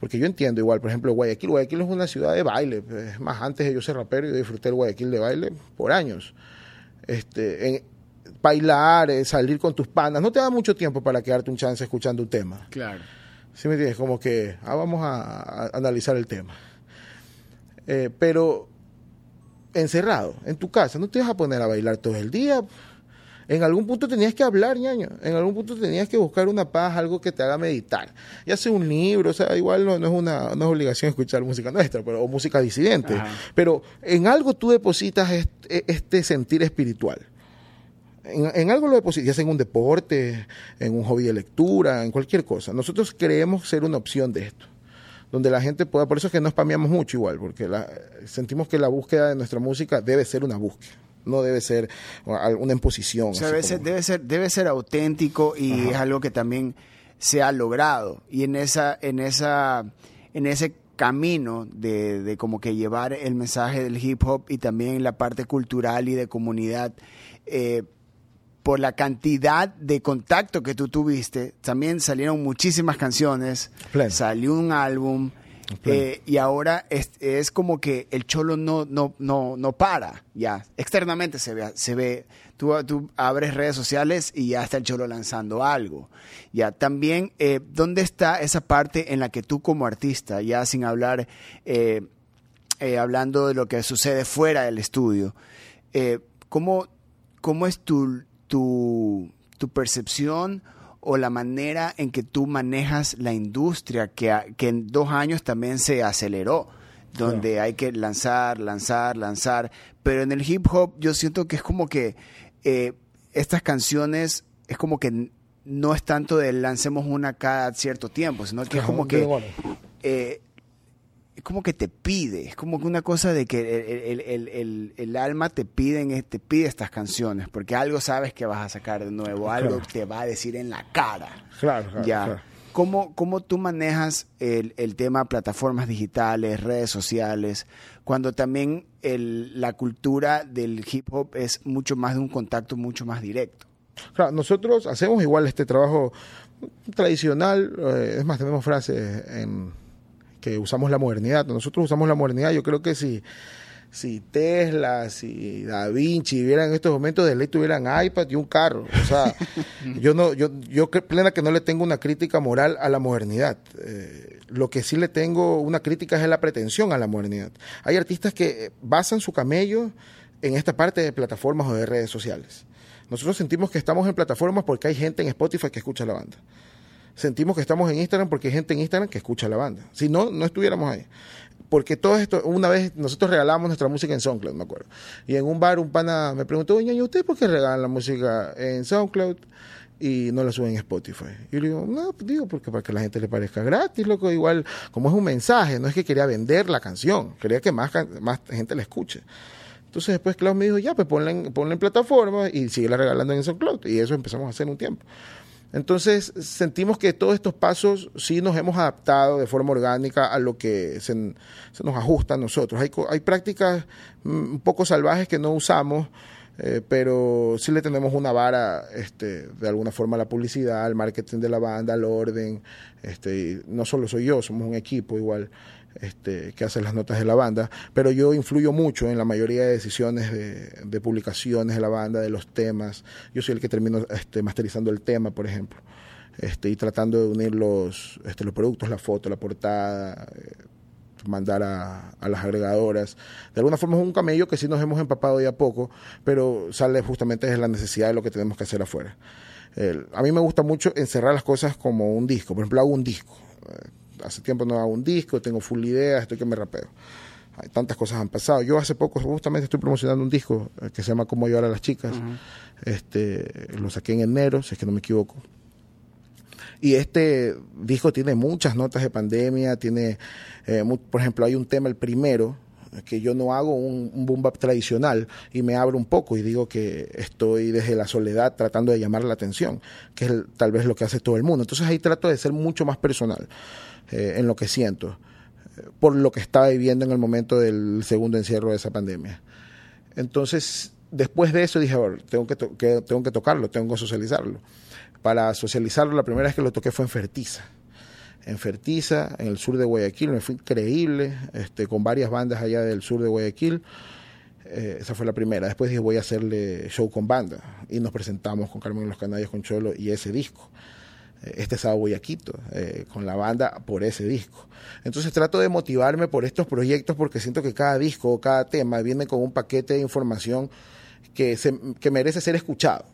Porque yo entiendo igual, por ejemplo, Guayaquil, Guayaquil es una ciudad de baile, pues, es más, antes de yo ser rapero, yo disfruté el Guayaquil de baile por años. Este, en, bailar, eh, salir con tus panas, no te da mucho tiempo para quedarte un chance escuchando un tema. Claro. ¿Sí me entiendes? Como que, ah, vamos a, a analizar el tema. Eh, pero encerrado, en tu casa, no te vas a poner a bailar todo el día. En algún punto tenías que hablar, ñaño. En algún punto tenías que buscar una paz, algo que te haga meditar. Ya sea un libro, o sea, igual no, no es una no es obligación escuchar música nuestra, pero, o música disidente. Ajá. Pero en algo tú depositas este, este sentir espiritual. En, en algo lo depositas, ya sea en un deporte, en un hobby de lectura, en cualquier cosa. Nosotros creemos ser una opción de esto donde la gente pueda, por eso es que no spameamos mucho igual, porque la- sentimos que la búsqueda de nuestra música debe ser una búsqueda, no debe ser una imposición. O sea, debe como- ser, debe ser, debe ser auténtico y es algo que también se ha logrado. Y en esa, en esa, en ese camino de, de como que llevar el mensaje del hip hop y también la parte cultural y de comunidad, eh, por la cantidad de contacto que tú tuviste, también salieron muchísimas canciones, Pleno. salió un álbum. Eh, y ahora es, es como que el cholo no, no, no, no para, ya. Externamente se ve, se ve tú, tú abres redes sociales y ya está el cholo lanzando algo. Ya, también, eh, ¿dónde está esa parte en la que tú como artista, ya sin hablar, eh, eh, hablando de lo que sucede fuera del estudio, eh, ¿cómo, cómo es tu, tu, tu percepción o la manera en que tú manejas la industria que, que en dos años también se aceleró? donde hay que lanzar, lanzar, lanzar. Pero en el hip hop yo siento que es como que eh, estas canciones es como que no es tanto de lancemos una cada cierto tiempo, sino que es como que eh, es como que te pide, es como que una cosa de que el, el- el- alma te pide, en- te pide estas canciones, porque algo sabes que vas a sacar de nuevo, algo Claro. te va a decir en la cara. Claro, claro, ya. claro. ¿Cómo, ¿Cómo tú manejas el, el tema plataformas digitales, redes sociales, cuando también el- la cultura del hip hop es mucho más de un contacto mucho más directo? Claro, nosotros hacemos igual este trabajo tradicional, eh, es más, tenemos frases en que usamos la modernidad. Nosotros usamos la modernidad, yo creo que si, si Tesla, si Da Vinci vieran en estos momentos de ley tuvieran iPad y un carro. O sea, yo no, yo, yo plena que no le tengo una crítica moral a la modernidad. Eh, lo que sí le tengo una crítica es la pretensión a la modernidad. Hay artistas que eh, basan su camello en esta parte de plataformas o de redes sociales. Nosotros sentimos que estamos en plataformas porque hay gente en Spotify que escucha la banda. Sentimos que estamos en Instagram porque hay gente en Instagram que escucha la banda. Si no, no estuviéramos ahí. Porque todo esto, una vez nosotros regalamos nuestra música en SoundCloud, me acuerdo. Y en un bar un pana me preguntó, oye, ¿y usted por qué regalan la música en SoundCloud y no la suben en Spotify? Y yo le digo, no, pues digo, porque para que la gente le parezca gratis, loco, igual, como es un mensaje, no es que quería vender la canción, quería que más, más gente la escuche. Entonces después Klaus me dijo, ya, pues ponla en, en plataforma y sigue regalando en SoundCloud. Y eso empezamos a hacer un tiempo. Entonces sentimos que todos estos pasos sí nos hemos adaptado de forma orgánica a lo que se, nos ajusta a nosotros. Hay, hay prácticas mm, un poco salvajes que no usamos, eh, pero sí le tenemos una vara este, de alguna forma a la publicidad, al marketing de la banda, al orden. Este, y no solo soy yo, somos un equipo igual este, que hace las notas de la banda, pero yo influyo mucho en la mayoría de decisiones de, de publicaciones de la banda, de los temas. Yo soy el que termino este, masterizando el tema, por ejemplo. este, y tratando de unir los, este, los productos, la foto, la portada, eh, mandar a, las agregadoras. De alguna forma es un camello que sí nos hemos empapado ya a poco, pero sale justamente de la necesidad de lo que tenemos que hacer afuera. A mí me gusta mucho encerrar las cosas como un disco. Por ejemplo, hago un disco. Hace tiempo no hago un disco, tengo full ideas, estoy que me rapeo. Hay tantas cosas han pasado. Yo hace poco justamente estoy promocionando un disco eh, que se llama Cómo ayudar a las chicas. Uh -huh. Este, lo saqué en enero, si es que no me equivoco. Y este disco tiene muchas notas de pandemia, tiene, eh, muy, por ejemplo, hay un tema, el primero, que yo no hago un, un boom bap tradicional y me abro un poco y digo que estoy desde la soledad tratando de llamar la atención, que es el, tal vez lo que hace todo el mundo. Entonces ahí trato de ser mucho más personal eh, en lo que siento, eh, por lo que estaba viviendo en el momento del segundo encierro de esa pandemia. Entonces, después de eso dije, ver, tengo que, que, tengo que tocarlo, tengo que socializarlo. Para socializarlo, la primera vez que lo toqué fue en Fertiza en Fertiza, en el sur de Guayaquil, me fue increíble, este, con varias bandas allá del sur de Guayaquil. Eh, esa fue la primera. Después dije, voy a hacerle show con banda. Y nos presentamos con Carmen Los Canallas, con Cholo y ese disco. Este sábado voy a Quito, eh, con la banda por ese disco. Entonces trato de motivarme por estos proyectos porque siento que cada disco cada tema viene con un paquete de información que, se, que merece ser escuchado,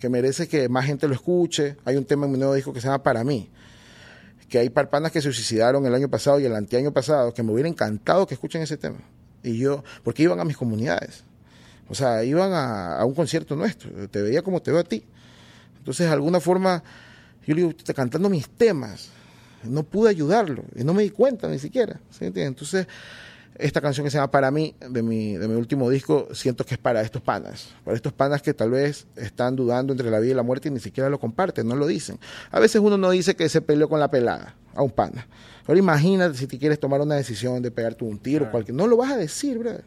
que merece que más gente lo escuche. Hay un tema en mi nuevo disco que se llama Para mí que hay parpanas que se suicidaron el año pasado y el anteaño pasado, que me hubiera encantado que escuchen ese tema. Y yo, porque iban a mis comunidades. O sea, iban a, a un concierto nuestro. Te veía como te veo a ti. Entonces, de alguna forma, yo le digo, te cantando mis temas. No pude ayudarlo. Y no me di cuenta ni siquiera. ¿sí Entonces, esta canción que se llama Para mí, de mi, de mi último disco, siento que es para estos panas. Para estos panas que tal vez están dudando entre la vida y la muerte y ni siquiera lo comparten, no lo dicen. A veces uno no dice que se peleó con la pelada a un pana. Ahora imagínate si te quieres tomar una decisión de pegarte un tiro, claro. cualquier. No lo vas a decir, brother.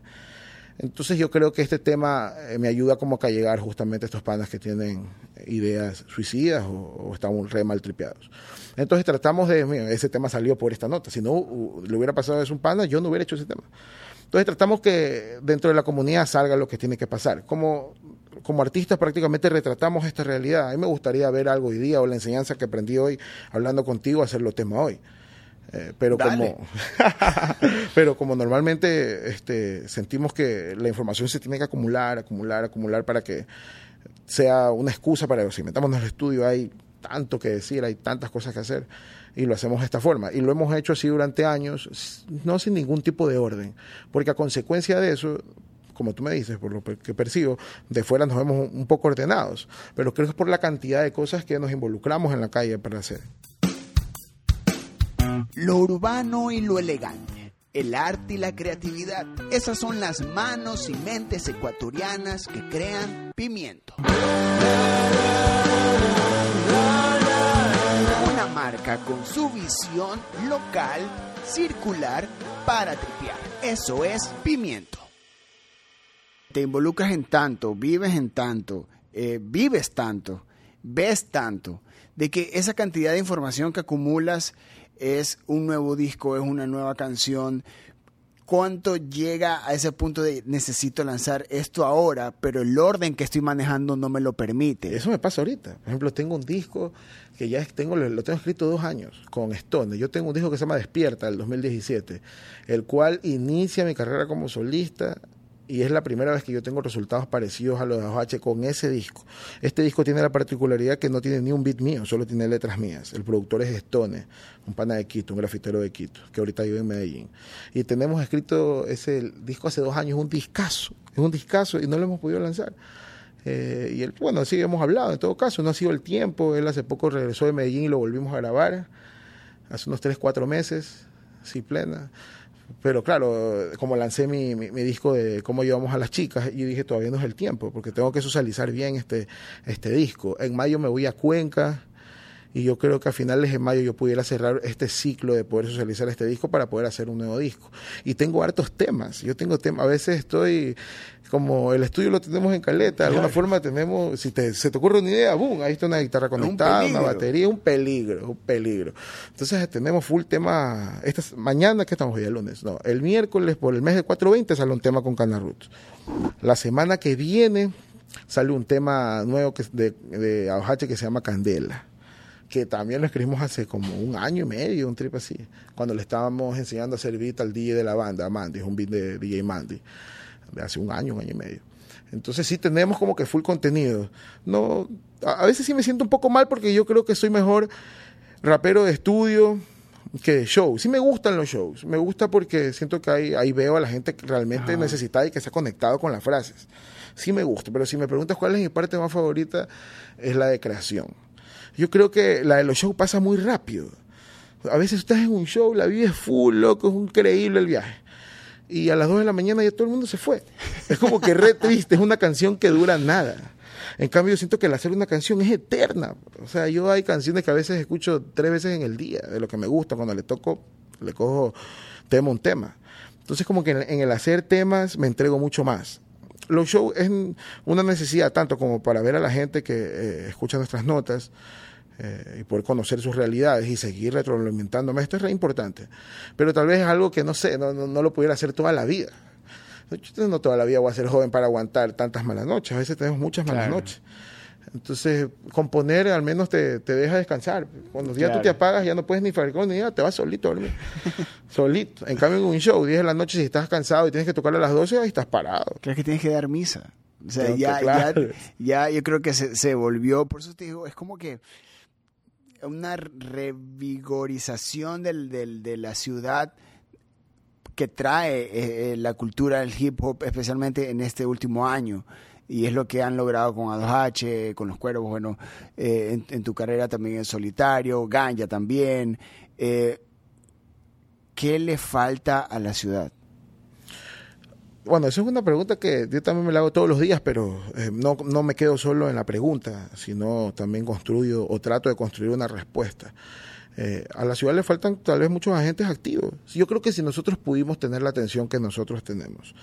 Entonces yo creo que este tema eh, me ayuda como que a llegar justamente a estos panas que tienen ideas suicidas o, o están re mal tripeados. Entonces tratamos de, mira, ese tema salió por esta nota, si no le hubiera pasado a un pana, yo no hubiera hecho ese tema. Entonces tratamos que dentro de la comunidad salga lo que tiene que pasar. Como, como artistas prácticamente retratamos esta realidad. A mí me gustaría ver algo hoy día o la enseñanza que aprendí hoy hablando contigo, hacerlo tema hoy. Eh, pero como pero como normalmente este, sentimos que la información se tiene que acumular, acumular, acumular para que sea una excusa para si metamos en el estudio hay tanto que decir, hay tantas cosas que hacer y lo hacemos de esta forma. Y lo hemos hecho así durante años, no sin ningún tipo de orden, porque a consecuencia de eso, como tú me dices, por lo que percibo, de fuera nos vemos un poco ordenados, pero creo que es por la cantidad de cosas que nos involucramos en la calle para hacer lo urbano y lo elegante, el arte y la creatividad. Esas son las manos y mentes ecuatorianas que crean pimiento. Una marca con su visión local, circular, para tripear. Eso es pimiento. Te involucras en tanto, vives en tanto, eh, vives tanto, ves tanto, de que esa cantidad de información que acumulas es un nuevo disco, es una nueva canción. ¿Cuánto llega a ese punto de necesito lanzar esto ahora, pero el orden que estoy manejando no me lo permite? Eso me pasa ahorita. Por ejemplo, tengo un disco que ya tengo, lo tengo escrito dos años con Stone. Yo tengo un disco que se llama Despierta, del 2017, el cual inicia mi carrera como solista y es la primera vez que yo tengo resultados parecidos a los de H con ese disco. Este disco tiene la particularidad que no tiene ni un beat mío, solo tiene letras mías. El productor es Stone, un pana de Quito, un grafitero de Quito, que ahorita vive en Medellín. Y tenemos escrito ese disco hace dos años, un discazo, es un discazo y no lo hemos podido lanzar. Eh, y él, bueno, así hemos hablado, en todo caso, no ha sido el tiempo. Él hace poco regresó de Medellín y lo volvimos a grabar, hace unos tres, cuatro meses, sí, plena pero claro, como lancé mi, mi, mi, disco de cómo llevamos a las chicas, y dije todavía no es el tiempo, porque tengo que socializar bien este, este disco. En mayo me voy a Cuenca, y yo creo que a finales de mayo yo pudiera cerrar este ciclo de poder socializar este disco para poder hacer un nuevo disco. Y tengo hartos temas, yo tengo temas, a veces estoy, como el estudio lo tenemos en caleta, de alguna forma tenemos, si te, se te ocurre una idea, boom, ahí está una guitarra conectada, un una batería, un peligro, un peligro. Entonces tenemos full tema, esta, mañana que estamos hoy, el lunes, no, el miércoles por el mes de 420 sale un tema con Cana Roots. La semana que viene sale un tema nuevo que, de, de que se llama Candela que también lo escribimos hace como un año y medio, un trip así, cuando le estábamos enseñando a hacer beat al DJ de la banda, Mandy, es un beat de DJ Mandy, de hace un año, un año y medio. Entonces sí tenemos como que full contenido. No, a veces sí me siento un poco mal porque yo creo que soy mejor rapero de estudio que de show. Sí me gustan los shows. Me gusta porque siento que ahí, ahí veo a la gente que realmente necesita y que ha conectado con las frases. Sí me gusta, pero si me preguntas cuál es mi parte más favorita, es la de creación. Yo creo que la de los shows pasa muy rápido. A veces estás en un show, la vida es full, loco, es increíble el viaje y a las 2 de la mañana ya todo el mundo se fue. Es como que re triste, es una canción que dura nada. En cambio, yo siento que el hacer una canción es eterna. O sea, yo hay canciones que a veces escucho tres veces en el día, de lo que me gusta. Cuando le toco, le cojo tema un tema. Entonces, como que en el hacer temas me entrego mucho más. Los shows es una necesidad tanto como para ver a la gente que eh, escucha nuestras notas, eh, y poder conocer sus realidades y seguir retroalimentándome. Esto es re importante. Pero tal vez es algo que no sé, no, no, lo pudiera hacer toda la vida. Yo no toda la vida voy a ser joven para aguantar tantas malas noches. A veces tenemos muchas malas noches. Entonces, componer al menos te, te deja descansar. Cuando ya tú te apagas, ya no puedes ni fabricar ni nada, te vas solito a dormir. solito. En cambio, en un show, 10 de la noche, si estás cansado y tienes que tocar a las 12, ahí estás parado. ¿Crees que tienes que dar misa? O sea, ya, ya, ya, yo creo que se, se volvió, por eso te digo, es como que una revigorización del, de la ciudad que trae eh, eh, la cultura del hip hop, especialmente en este último año. Y es lo que han logrado con A2H, con los cuervos, bueno, eh, en, tu carrera también en solitario, Ganja también. ¿Qué le falta a la ciudad? Bueno, esa es una pregunta que yo también me la hago todos los días, pero eh, no, no me quedo solo en la pregunta, sino también construyo o trato de construir una respuesta. Eh, a la ciudad le faltan tal vez muchos agentes activos. Yo creo que si nosotros pudimos tener la atención que nosotros tenemos,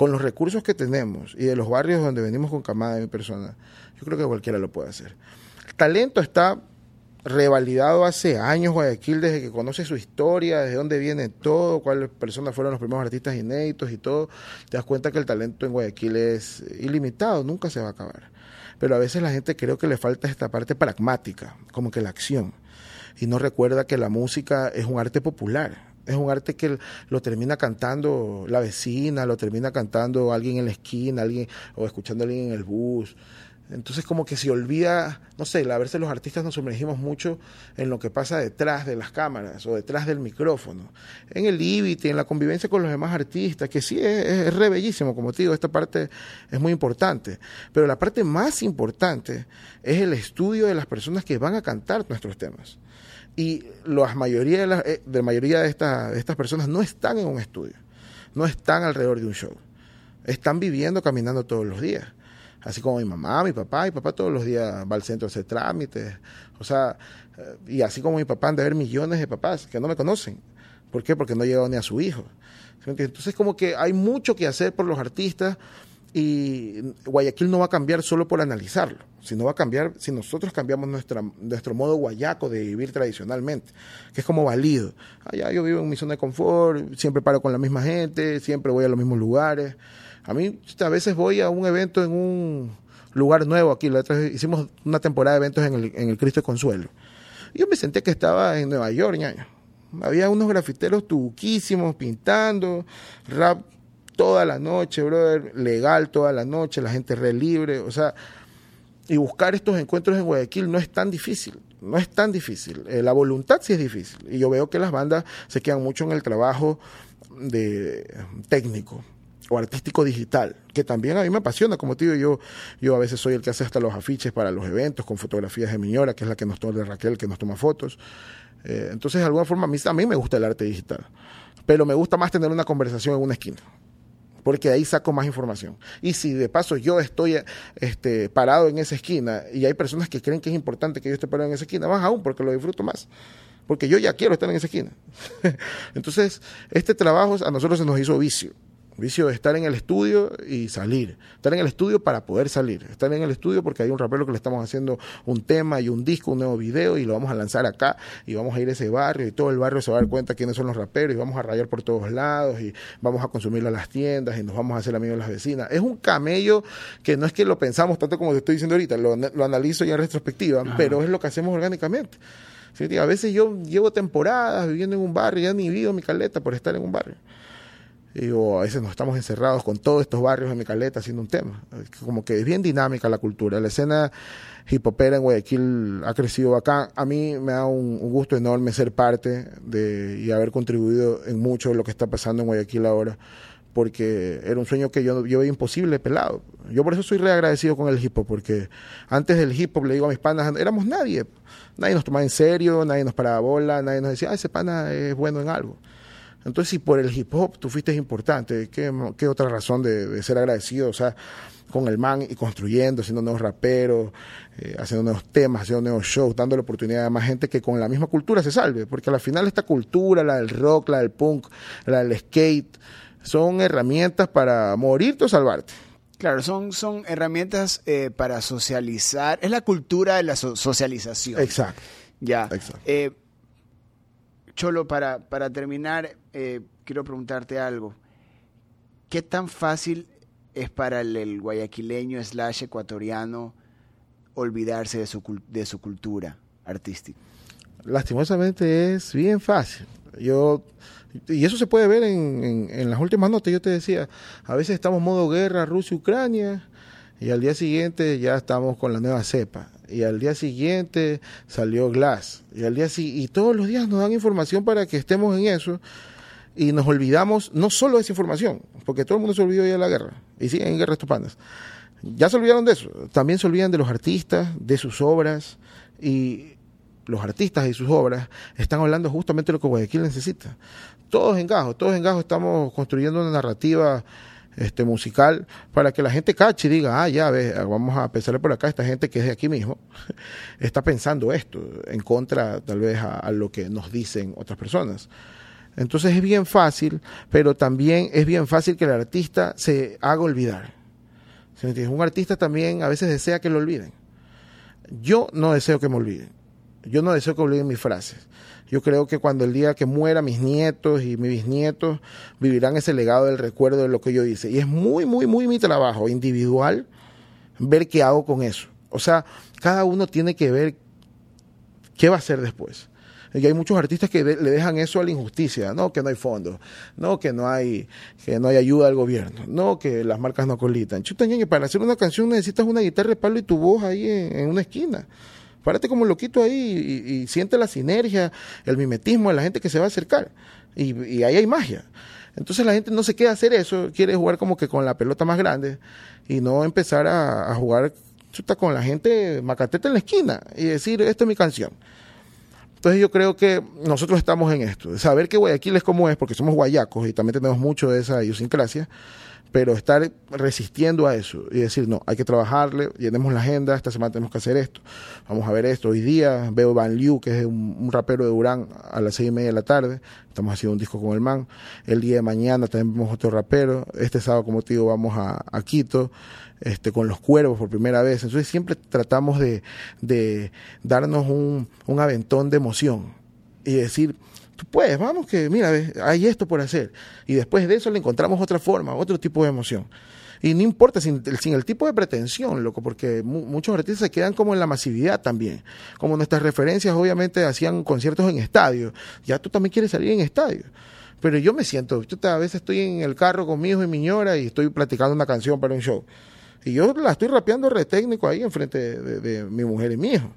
con los recursos que tenemos y de los barrios donde venimos con camada de mi persona, yo creo que cualquiera lo puede hacer. El talento está revalidado hace años Guayaquil desde que conoce su historia, desde dónde viene todo, cuáles personas fueron los primeros artistas inéditos y todo, te das cuenta que el talento en Guayaquil es ilimitado, nunca se va a acabar. Pero a veces la gente creo que le falta esta parte pragmática, como que la acción, y no recuerda que la música es un arte popular. Es un arte que lo termina cantando la vecina, lo termina cantando alguien en la esquina, alguien o escuchando a alguien en el bus. Entonces como que se olvida, no sé, a veces los artistas nos sumergimos mucho en lo que pasa detrás de las cámaras o detrás del micrófono, en el límite, en la convivencia con los demás artistas, que sí es, re bellísimo, como te digo, esta parte es muy importante, pero la parte más importante es el estudio de las personas que van a cantar nuestros temas. Y la mayoría de, la, eh, mayoría de, de estas personas no están en un estudio, no están alrededor de un show, están viviendo, caminando todos los días así como mi mamá, mi papá, mi papá todos los días va al centro a hacer trámites, o sea, eh, y así como mi papá han de haber millones de papás que no me conocen. ¿Por qué? Porque no llegado ni a su hijo. Entonces como que hay mucho que hacer por los artistas y Guayaquil no va a cambiar solo por analizarlo, sino va a cambiar si nosotros cambiamos nuestra, nuestro modo guayaco de vivir tradicionalmente, que es como válido. Allá yo vivo en mi zona de confort, siempre paro con la misma gente, siempre voy a los mismos lugares. A mí a veces voy a un evento en un lugar nuevo aquí. La otra hicimos una temporada de eventos en el, en el Cristo de Consuelo. Yo me senté que estaba en Nueva York. Había unos grafiteros tuquísimos pintando, rap toda la noche, brother, legal toda la noche, la gente re libre, o sea, y buscar estos encuentros en Guayaquil no es tan difícil, no es tan difícil. Eh, la voluntad sí es difícil. Y yo veo que las bandas se quedan mucho en el trabajo de técnico o artístico digital, que también a mí me apasiona, como te digo, yo, yo a veces soy el que hace hasta los afiches para los eventos con fotografías de Miñora, que es la que nos toma de Raquel, que nos toma fotos. Eh, entonces, de alguna forma, a mí también me gusta el arte digital, pero me gusta más tener una conversación en una esquina porque ahí saco más información. Y si de paso yo estoy este, parado en esa esquina y hay personas que creen que es importante que yo esté parado en esa esquina, más aún porque lo disfruto más. Porque yo ya quiero estar en esa esquina. Entonces, este trabajo a nosotros se nos hizo vicio Vicio de estar en el estudio y salir. Estar en el estudio para poder salir. Estar en el estudio porque hay un rapero que le estamos haciendo un tema y un disco, un nuevo video y lo vamos a lanzar acá y vamos a ir a ese barrio y todo el barrio se va a dar cuenta quiénes son los raperos y vamos a rayar por todos lados y vamos a consumirlo a las tiendas y nos vamos a hacer amigos de las vecinas. Es un camello que no es que lo pensamos tanto como te estoy diciendo ahorita, lo, lo analizo ya en retrospectiva, pero es lo que hacemos orgánicamente. A veces yo llevo temporadas viviendo en un barrio, ya ni vivo mi caleta por estar en un barrio. Y a veces nos estamos encerrados con todos estos barrios en mi caleta haciendo un tema. Como que es bien dinámica la cultura. La escena hip hopera en Guayaquil ha crecido acá. A mí me da un, gusto enorme ser parte de y haber contribuido en mucho lo que está pasando en Guayaquil ahora porque era un sueño que yo, yo veía imposible pelado. Yo por eso soy reagradecido con el hip hop, porque antes del hip hop le digo a mis panas, éramos nadie. Nadie nos tomaba en serio, nadie nos paraba bola, nadie nos decía, ah, ese pana es bueno en algo. Entonces, si por el hip hop tú fuiste importante, ¿qué, qué otra razón de, ser agradecido? O sea, con el man y construyendo, haciendo nuevos raperos, eh, haciendo nuevos temas, haciendo nuevos shows, dando la oportunidad a más gente que con la misma cultura se salve. Porque al final esta cultura, la del rock, la del punk, la del skate, son herramientas para morirte o salvarte. Claro, son, son herramientas eh, para socializar. Es la cultura de la socialización. Exacto. Ya. Eh, Cholo, para, para terminar, eh, quiero preguntarte algo. ¿Qué tan fácil es para el, guayaquileño slash ecuatoriano olvidarse de su, de su cultura artística? Lastimosamente es bien fácil. Yo y eso se puede ver en, en, las últimas notas. Yo te decía, a veces estamos en modo guerra Rusia-Ucrania y al día siguiente ya estamos con la nueva cepa. Y al día siguiente salió Glass. Y, al día, y todos los días nos dan información para que estemos en eso. Y nos olvidamos no solo de esa información, porque todo el mundo se olvidó ya de la guerra. Y siguen en guerra estos panas. Ya se olvidaron de eso. También se olvidan de los artistas, de sus obras. Y los artistas y sus obras están hablando justamente de lo que Guayaquil necesita todos en Gajo, todos en Gajo estamos construyendo una narrativa este, musical para que la gente cache y diga, ah, ya ves, vamos a pensarle por acá, esta gente que es de aquí mismo está pensando esto, en contra tal vez a, lo que nos dicen otras personas. Entonces es bien fácil, pero también es bien fácil que el artista se haga olvidar. Un artista también a veces desea que lo olviden. Yo no deseo que me olviden. Yo no deseo que olviden mis frases. Yo creo que cuando el día que muera mis nietos y mis bisnietos vivirán ese legado del recuerdo de lo que yo hice. Y es muy, muy, muy mi trabajo individual ver qué hago con eso. O sea, cada uno tiene que ver qué va a hacer después. Y hay muchos artistas que le dejan eso a la injusticia, no que no hay fondos, no que no hay que no hay ayuda del gobierno, no que las marcas no colitan. Chuta, para hacer una canción necesitas una guitarra de palo y tu voz ahí en una esquina. Párate como loquito ahí y, siente la sinergia, el mimetismo de la gente que se va a acercar. Y, ahí hay magia. Entonces la gente no se queda hacer eso, quiere jugar como que con la pelota más grande y no empezar a, jugar con la gente macateta en la esquina y decir, esta es mi canción. Entonces yo creo que nosotros estamos en esto, saber que Guayaquil es como es, porque somos guayacos y también tenemos mucho de esa idiosincrasia, pero estar resistiendo a eso y decir, no, hay que trabajarle, llenemos la agenda, esta semana tenemos que hacer esto, vamos a ver esto. Hoy día veo Van Liu, que es un, rapero de Durán, a las seis y media de la tarde, estamos haciendo un disco con el man. El día de mañana también vemos otro rapero, este sábado, como te digo, vamos a, Quito, este, con los cuervos por primera vez. Entonces siempre tratamos de, de darnos un, un aventón de emoción y decir, pues vamos que, mira, hay esto por hacer. Y después de eso le encontramos otra forma, otro tipo de emoción. Y no importa sin, el tipo de pretensión, loco, porque muchos artistas se quedan como en la masividad también. Como nuestras referencias obviamente hacían conciertos en estadios. Ya tú también quieres salir en estadios. Pero yo me siento, yo a veces estoy en el carro con mi hijo y mi ñora y estoy platicando una canción para un show. Y yo la estoy rapeando re técnico ahí enfrente de mi mujer y mi hijo.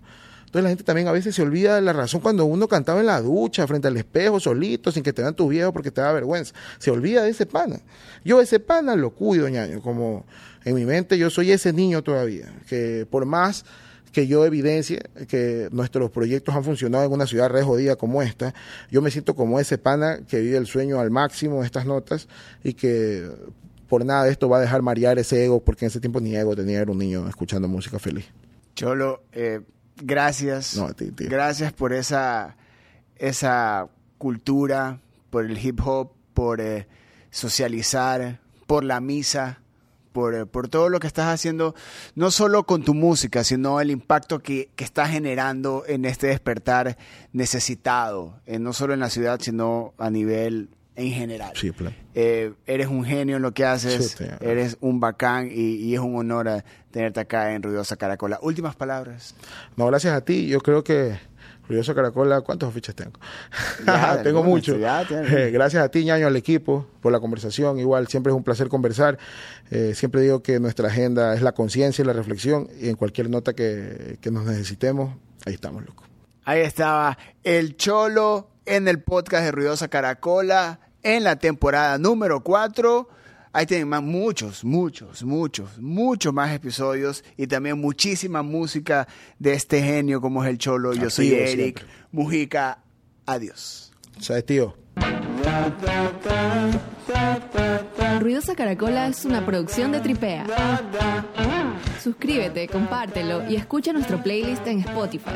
Entonces la gente también a veces se olvida de la razón cuando uno cantaba en la ducha, frente al espejo, solito, sin que te vean tus viejos porque te da vergüenza. Se olvida de ese pana. Yo ese pana lo cuido, ñaño, como en mi mente yo soy ese niño todavía, que por más que yo evidencie que nuestros proyectos han funcionado en una ciudad re jodida como esta, yo me siento como ese pana que vive el sueño al máximo de estas notas y que por nada de esto va a dejar marear ese ego, porque en ese tiempo ni ego tenía, era un niño escuchando música feliz. Cholo, eh, gracias. Gracias por esa, esa cultura, por el hip hop, por eh, socializar, por la misa, por, por, todo lo que estás haciendo, no solo con tu música, sino el impacto que, que estás generando en este despertar necesitado, eh, no solo en la ciudad, sino a nivel en general. Sí, plan. Eh, eres un genio en lo que haces, Sí, eres un bacán y, y es un honor eh, tenerte acá en Ruidosa Caracola. Últimas palabras. No, gracias a ti. Yo creo que Ruidoso Caracola, ¿cuántos afiches tengo? Ya, tengo muchos. Eh, gracias a ti, ñaño, al equipo, por la conversación. Igual, siempre es un placer conversar. Eh, siempre digo que nuestra agenda es la conciencia y la reflexión. Y en cualquier nota que, que nos necesitemos, ahí estamos, loco. Ahí estaba el Cholo en el podcast de Ruidosa Caracola en la temporada número 4. Ahí tienen más, muchos, muchos, muchos, muchos más episodios y también muchísima música de este genio como es el Cholo. Yo soy Eric siempre. Mujica. Adiós. ¿Sabes, tío? Ruidosa Caracola es una producción de Tripea. Suscríbete, compártelo y escucha nuestro playlist en Spotify.